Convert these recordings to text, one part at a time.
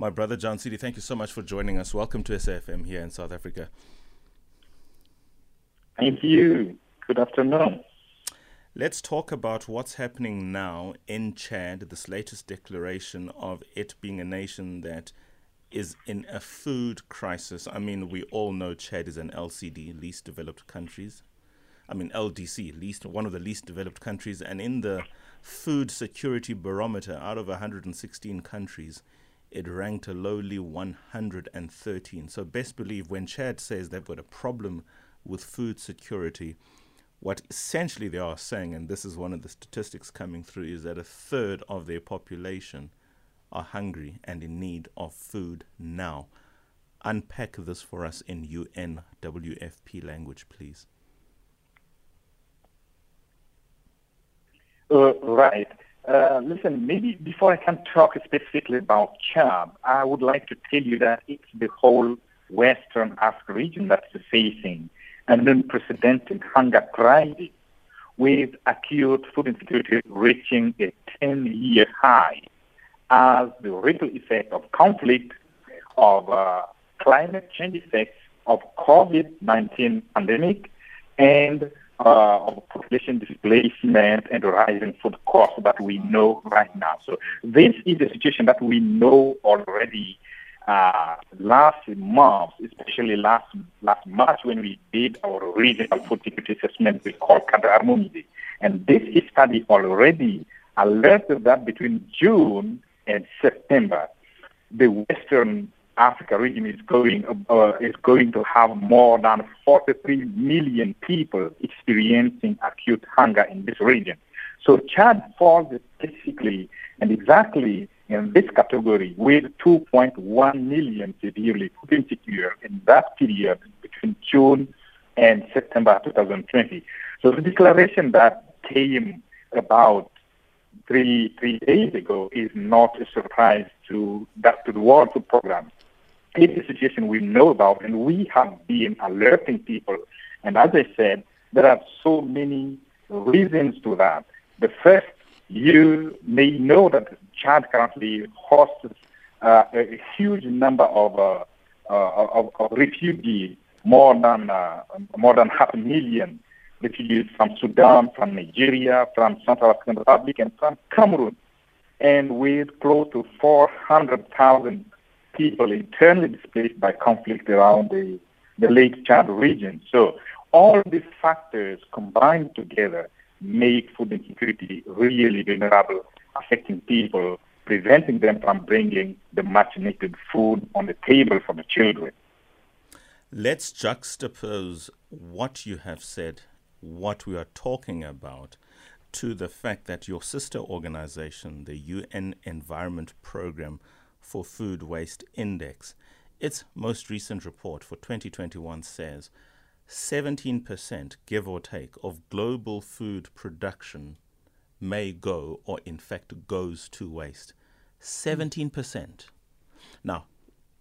My brother Djaounsede, thank you so much for joining us. Welcome to SAFM here in South Africa. Thank you. Good afternoon. Let's talk about what's happening now in Chad, this latest declaration of it being a nation that is in a food crisis. I mean, we all know Chad is an LCD, least developed countries. I mean, LDC, least one of the least developed countries, and in the food security barometer, out of 116 countries, it ranked a lowly 113. So best believe when Chad says they've got a problem with food security what essentially they are saying, and this is one of the statistics coming through, is that a third of their population are hungry and in need of food now. Unpack this for us in UNWFP language, please. Uh, right. Uh, listen, maybe before I can talk specifically about Chad, I would like to tell you that it's the whole Western Africa region that's facing an unprecedented hunger crisis with acute food insecurity reaching a 10-year high as the ripple effect of conflict, of uh, climate change effects, of COVID-19 pandemic, and uh, of population displacement and rising food costs that we know right now. So this is a situation that we know already uh, last month, especially last last March when we did our regional food security assessment we call Cadre Harmonisé. And this study already alerted that between June and September, the Western Africa region is going uh, is going to have more than 43 million people experiencing acute hunger in this region. So Chad falls specifically and exactly in this category with 2.1 million severely food insecure in that period between June and September 2020. So the declaration that came about three three days ago is not a surprise to that to the World Food Program. It's a situation we know about, and we have been alerting people. And as I said, there are so many reasons to that. The first, you may know that Chad currently hosts uh, a huge number of, uh, uh, of, of, refugees, more than uh, more than half a million refugees from Sudan, from Nigeria, from Central African Republic, and from Cameroon, and with close to 400,000 people internally displaced by conflict around the, the Lake Chad region. So all these factors combined together make food insecurity really vulnerable affecting people, preventing them from bringing the much needed food on the table for the children. Let's juxtapose what you have said, what we are talking about, to the fact that your sister organization, the UN Environment Program for Food Waste Index, its most recent report for 2021 says 17%, give or take, of global food production may go, or in fact goes to waste. 17%. Now,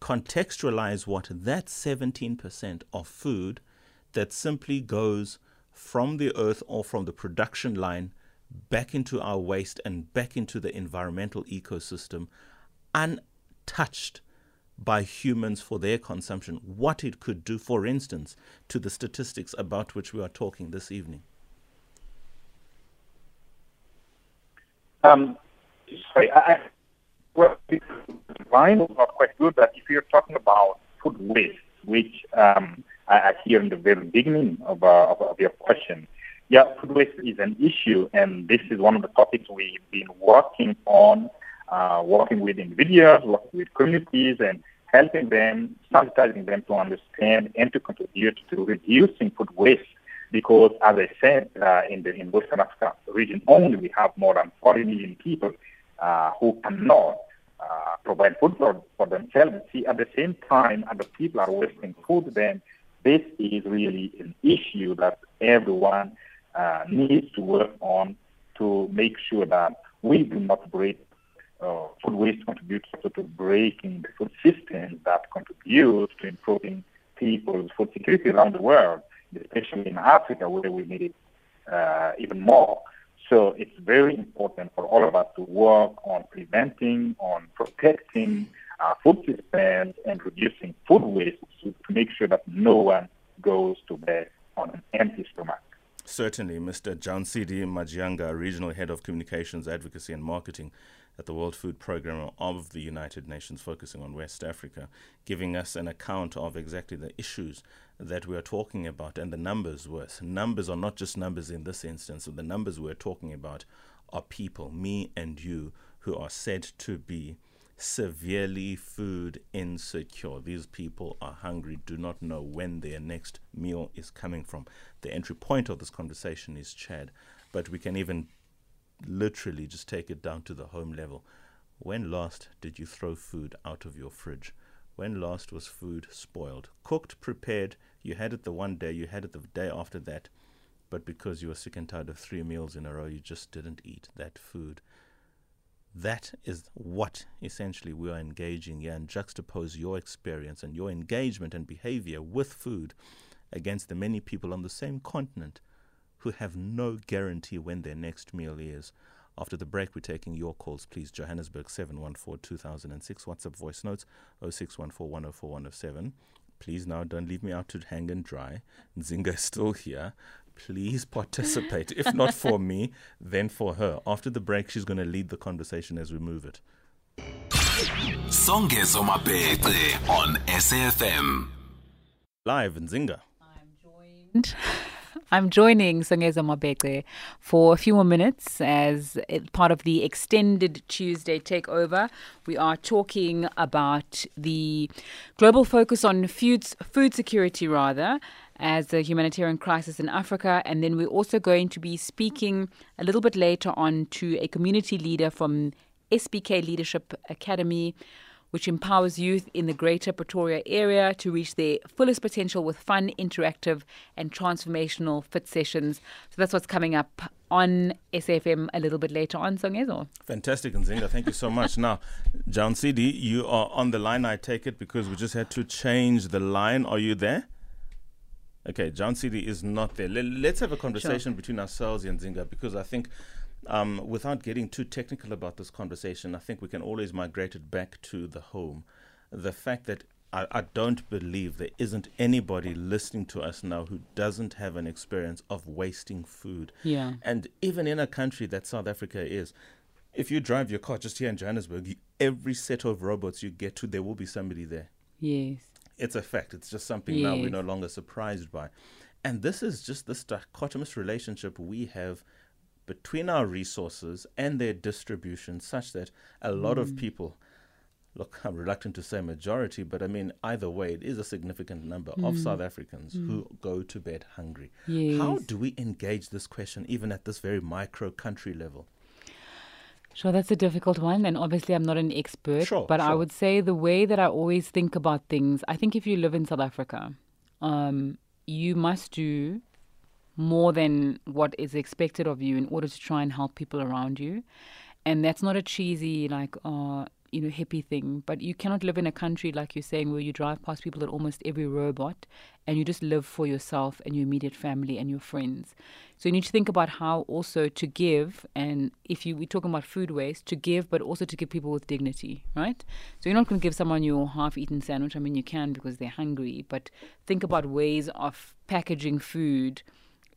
contextualize what that 17% of food that simply goes from the earth or from the production line back into our waste and back into the environmental ecosystem, untouched by humans for their consumption, what it could do, for instance, to the statistics about which we are talking this evening. Um, sorry, I, well, line was not quite good, but if you're talking about food waste, which um, I, I hear in the very beginning of, uh, of, of, your question, yeah, food waste is an issue, and this is one of the topics we've been working on, uh, working with individuals, working with communities, and helping them, sensitizing them to understand and to contribute to reducing food waste because, as I said, uh, in the in Western Africa region only, we have more than 40 million people uh, who cannot uh, provide food for, for themselves. See, at the same time, other people are wasting food, then this is really an issue that everyone uh, needs to work on to make sure that we do not break uh, food waste contributes also to breaking the food systems that contribute to improving people's food security around the world especially in Africa where we need it uh, even more. So it's very important for all of us to work on preventing, on protecting our food systems and reducing food waste to make sure that no one goes to bed on an empty stomach. Certainly, Mr. Djaounsede Madjiangar, Regional Head of Communications, Advocacy and Marketing at the World Food Programme of the United Nations, focusing on West Africa, giving us an account of exactly the issues that we are talking about and the numbers worth. Numbers are not just numbers in this instance, the numbers we're talking about are people, me and you, who are said to be severely food insecure. These people are hungry, do not know when their next meal is coming from. The entry point of this conversation is Chad, but we can even literally just take it down to the home level. When last did you throw food out of your fridge? When last was food spoiled? Cooked, prepared, you had it the one day, you had it the day after that, but because you were sick and tired of three meals in a row, you just didn't eat that food. That is what essentially we are engaging here and juxtapose your experience and your engagement and behavior with food against the many people on the same continent who have no guarantee when their next meal is. After the break, we're taking your calls, please. Johannesburg 714 2006. WhatsApp voice notes 0614 104 107. Please now don't leave me out to hang and dry. Nzinga is still here please participate. if not for me, then for her. After the break, she's going to lead the conversation as we move it. Songezo Mapete on SAFM. Live in Zinga. I'm joined. I'm joining Songezo Mabeke for a few more minutes as part of the extended Tuesday takeover. We are talking about the global focus on food, food security, rather, as a humanitarian crisis in Africa. And then we're also going to be speaking a little bit later on to a community leader from SBK Leadership Academy, which empowers youth in the greater Pretoria area to reach their fullest potential with fun, interactive, and transformational fit sessions. So that's what's coming up on SFM a little bit later on, Songezo. Fantastic, Nzinga. Thank you so much. Now, Djaounsede, you are on the line, I take it, because we just had to change the line. Are you there? Okay, Djaounsede is not there. Let, us have a conversation sure. between ourselves and Zinga because I think, um, without getting too technical about this conversation, I think we can always migrate it back to the home. The fact that I, I don't believe there isn't anybody listening to us now who doesn't have an experience of wasting food. Yeah. And even in a country that South Africa is, if you drive your car just here in Johannesburg, every set of robots you get to, there will be somebody there. Yes it's a fact. It's just something yes. now we're no longer surprised by. And this is just this dichotomous relationship we have between our resources and their distribution, such that a lot mm. of people, look, I'm reluctant to say majority, but I mean, either way, it is a significant number mm. of South Africans mm. who go to bed hungry. Yes. How do we engage this question, even at this very micro country level? Sure, that's a difficult one. And obviously, I'm not an expert. Sure, but sure. I would say the way that I always think about things, I think if you live in South Africa, um, you must do more than what is expected of you in order to try and help people around you. And that's not a cheesy, like, uh, you know, hippie thing. But you cannot live in a country, like you're saying, where you drive past people at almost every robot and you just live for yourself and your immediate family and your friends. So you need to think about how also to give, and if you we're talking about food waste, to give, but also to give people with dignity, right? So you're not going to give someone your half-eaten sandwich. I mean, you can because they're hungry, but think about ways of packaging food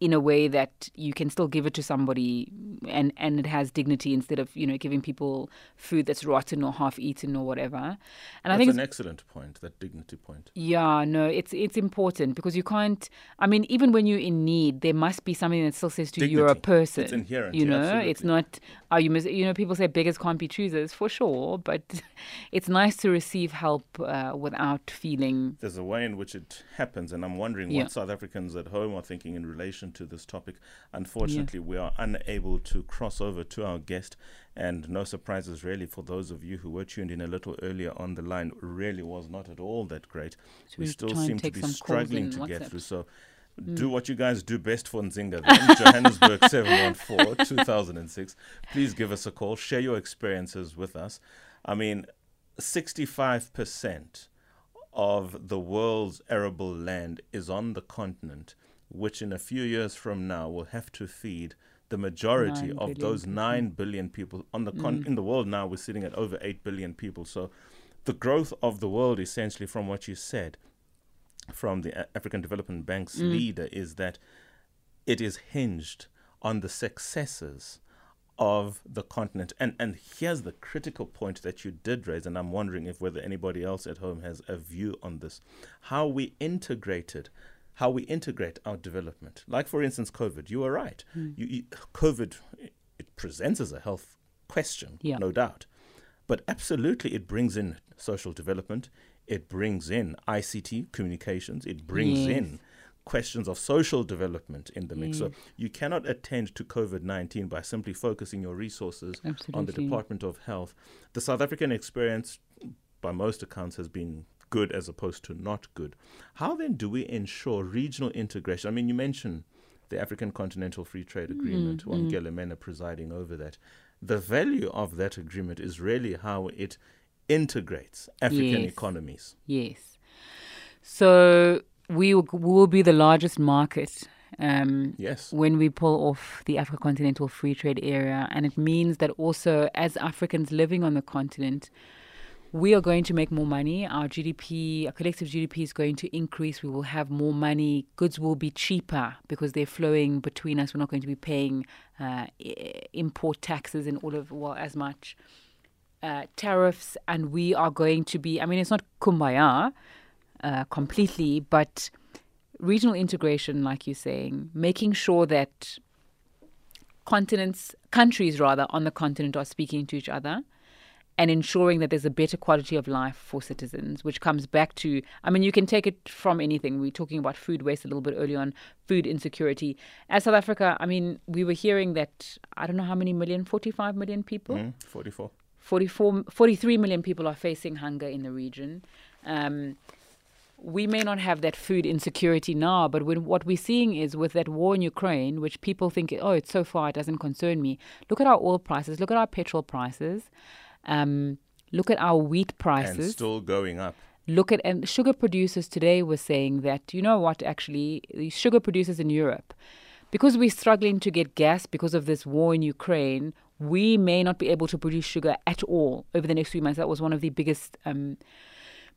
in a way that you can still give it to somebody and and it has dignity instead of you know giving people food that's rotten or half eaten or whatever and that's i think an excellent point that dignity point yeah no it's it's important because you can't i mean even when you're in need there must be something that still says to dignity. you you're a person it's inherent you know absolutely. it's not are you you know people say beggars can't be choosers for sure but it's nice to receive help uh, without feeling there's a way in which it happens and i'm wondering yeah. what south africans at home are thinking in relation to this topic. Unfortunately, yeah. we are unable to cross over to our guest, and no surprises really for those of you who were tuned in a little earlier on the line. Really was not at all that great. So we still seem to be struggling to get through. So. Mm. Do what you guys do best for Nzinga then. Johannesburg 714 2006. Please give us a call. Share your experiences with us. I mean, 65% of the world's arable land is on the continent which in a few years from now will have to feed the majority of those 9 billion people on the con- mm. in the world now we're sitting at over 8 billion people so the growth of the world, essentially, from what you said, from the African Development Bank's leader, is that it is hinged on the successes of the continent. And and here's the critical point that you did raise, and I'm wondering if whether anybody else at home has a view on this. How we integrated how we integrate our development. Like for instance COVID, you were right. Hmm. You, you, COVID it presents as a health question, Yeah. no doubt. But absolutely it brings in social development, it brings in ICT communications, it brings Yes. in questions of social development in the mix. So you cannot attend to COVID 19 by simply focusing your resources on the Department of Health. The South African experience, by most accounts, has been good as opposed to not good. How then do we ensure regional integration? I mean, you mentioned the African Continental Free Trade Agreement, Mm, Wamkele Mene presiding over that. The value of that agreement is really how it integrates African Yes. economies. Yes. So we will, be the largest market um, Yes. when we pull off the Africa Continental Free Trade Area. And it means that also, as Africans living on the continent, we are going to make more money. Our GDP, our collective GDP is going to increase. We will have more money. Goods will be cheaper because they're flowing between us. We're not going to be paying uh, import taxes and all of, well, as much uh, tariffs. And we are going to be, I mean, it's not kumbaya uh, completely, but regional integration, like you're saying, making sure that continents, countries rather, on the continent are speaking to each other and ensuring that there's a better quality of life for citizens, which comes back to, I mean, you can take it from anything. We were talking about food waste a little bit earlier on, food insecurity. As South Africa, I mean, we were hearing that, I don't know how many million, 45 million people? Mm, 44. 44, 43 million people are facing hunger in the region. Um, we may not have that food insecurity now, but when, what we're seeing is with that war in Ukraine, which people think, oh, it's so far, it doesn't concern me. Look at our oil prices, look at our petrol prices, um, look at our wheat And prices still going up. look at and sugar producers today were saying that you know what actually the sugar producers in Europe because we're struggling to get gas because of this war in Ukraine we may not be able to produce sugar at all over the next few months that was one of the biggest um,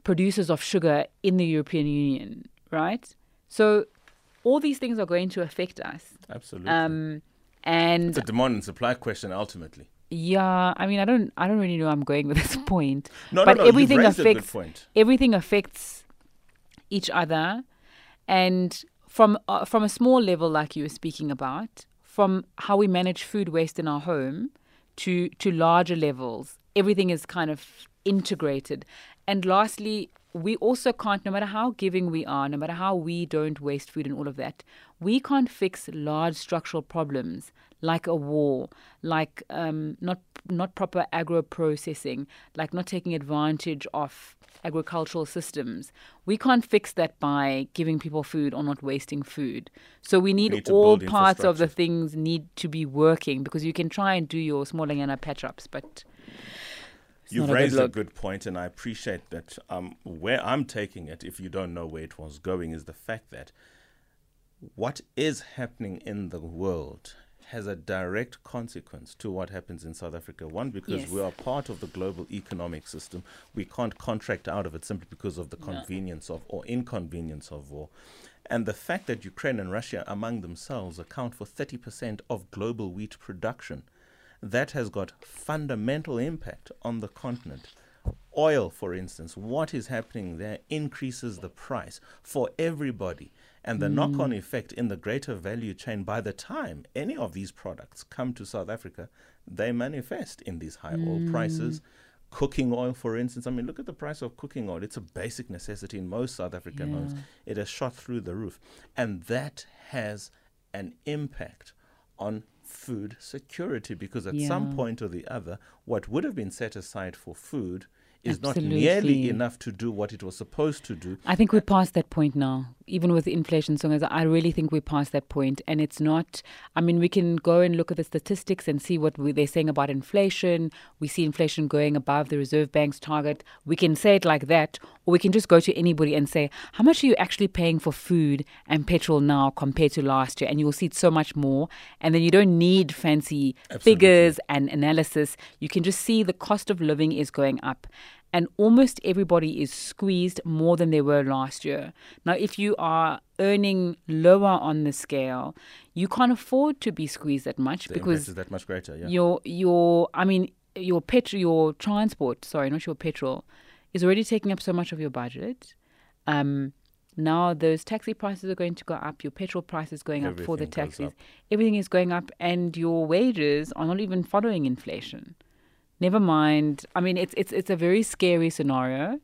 producers of sugar in the European Union right so all these things are going to affect us Absolutely. um, and it's a demand and supply question ultimately. Yeah, I mean, I don't, I don't really know. where I'm going with this point, No, but no, no. everything you've raised a good affects point. everything affects each other, and from uh, from a small level, like you were speaking about, from how we manage food waste in our home, to to larger levels, everything is kind of integrated. And lastly, we also can't, no matter how giving we are, no matter how we don't waste food and all of that, we can't fix large structural problems like a war, like um, not not proper agro processing, like not taking advantage of agricultural systems. We can't fix that by giving people food or not wasting food. So we need, need all parts of the things need to be working because you can try and do your small and patch ups, but it's You've a good raised a good point, and I appreciate that. Um, where I'm taking it, if you don't know where it was going, is the fact that what is happening in the world has a direct consequence to what happens in South Africa. One, because Yes. we are part of the global economic system. We can't contract out of it simply because of the convenience of or inconvenience of war. And the fact that Ukraine and Russia among themselves account for 30% of global wheat production, that has got fundamental impact on the continent. Oil, for instance, what is happening there increases the price for everybody. And the mm. knock on effect in the greater value chain, by the time any of these products come to South Africa, they manifest in these high oil mm. prices. Cooking oil, for instance, I mean, look at the price of cooking oil. It's a basic necessity in most South African homes. It has shot through the roof. And that has an impact on food security because at some point or the other, what would have been set aside for food is not nearly enough to do what it was supposed to do. I think we're past that point now. Even with inflation, so as I really think we're past that point, and it's not. I mean, we can go and look at the statistics and see what we, they're saying about inflation. We see inflation going above the Reserve Bank's target. We can say it like that, or we can just go to anybody and say, "How much are you actually paying for food and petrol now compared to last year?" And you will see it's so much more. And then you don't need fancy Absolutely. figures and analysis. You can just see the cost of living is going up. And almost everybody is squeezed more than they were last year. Now, if you are earning lower on the scale, you can't afford to be squeezed that much The because is that much greater. Yeah. your your I mean your petrol your transport sorry not your petrol is already taking up so much of your budget. Um, now those taxi prices are going to go up. Your petrol price is going up for the taxis. Everything is going up, and your wages are not even following inflation. Never mind. I mean, it's it's it's a very scary scenario,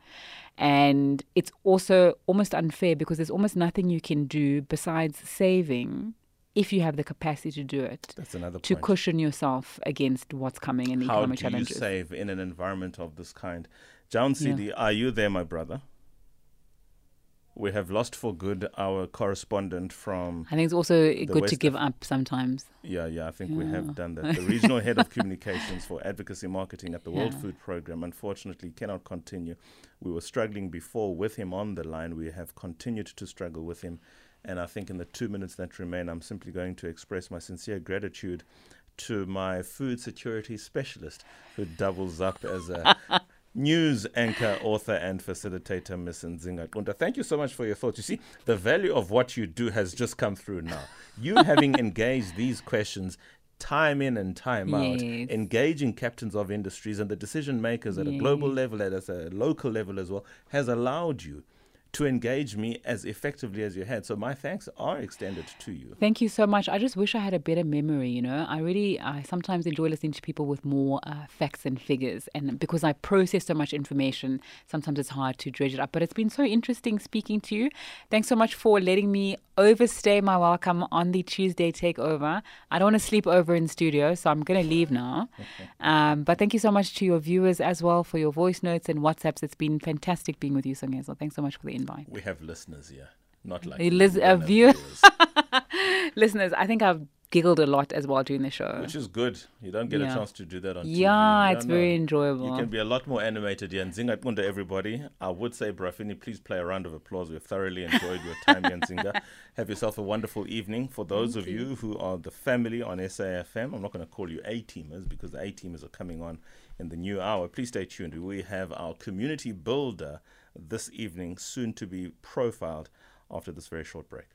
and it's also almost unfair because there's almost nothing you can do besides saving if you have the capacity to do it That's another to point. cushion yourself against what's coming in the How economic do you save in an environment of this kind? John Yeah. CD, are you there, my brother? We have lost for good our correspondent from I think it's also good to give Af- up sometimes. Yeah, yeah, I think we have done that. The regional head of communications for advocacy marketing at the World Yeah. Food Program unfortunately cannot continue. We were struggling before with him on the line. We have continued to struggle with him. And I think in the two minutes that remain, I'm simply going to express my sincere gratitude to my food security specialist who doubles up as a news anchor, author, and facilitator, Miss Nzinga Qunta. Thank you so much for your thoughts. You see, the value of what you do has just come through now. You having engaged these questions time in and time out, Yes. engaging captains of industries and the decision makers at a global level, at a local level as well, has allowed you to engage me as effectively as you had. So my thanks are extended to you. Thank you so much. I just wish I had a better memory, you know. I really, I sometimes enjoy listening to people with more uh, facts and figures. And because I process so much information, sometimes it's hard to dredge it up. But it's been so interesting speaking to you. Thanks so much for letting me overstay my welcome on the Tuesday takeover. I don't want to sleep over in studio, so I'm going to leave now. Um, but thank you so much to your viewers as well for your voice notes and WhatsApps. It's been fantastic being with you, Songezo. Thanks so much for the invite. We have listeners here, not like A lis- you, a view-. Listeners, I think I've giggled a lot as well during the show. which is good. You don't get a chance to do that on TV. Yeah, You it's don't very know. enjoyable. You can be a lot more animated here. And Nzinga Qunta, everybody. I would say, Brafini, please play a round of applause. We've thoroughly enjoyed your time here in Zinga. Have yourself a wonderful evening. For those of you. who are the family on SAFM, I'm not going to call you A teamers because the A teamers are coming on in the new hour. Please stay tuned. We have our community builder this evening, soon to be profiled after this very short break.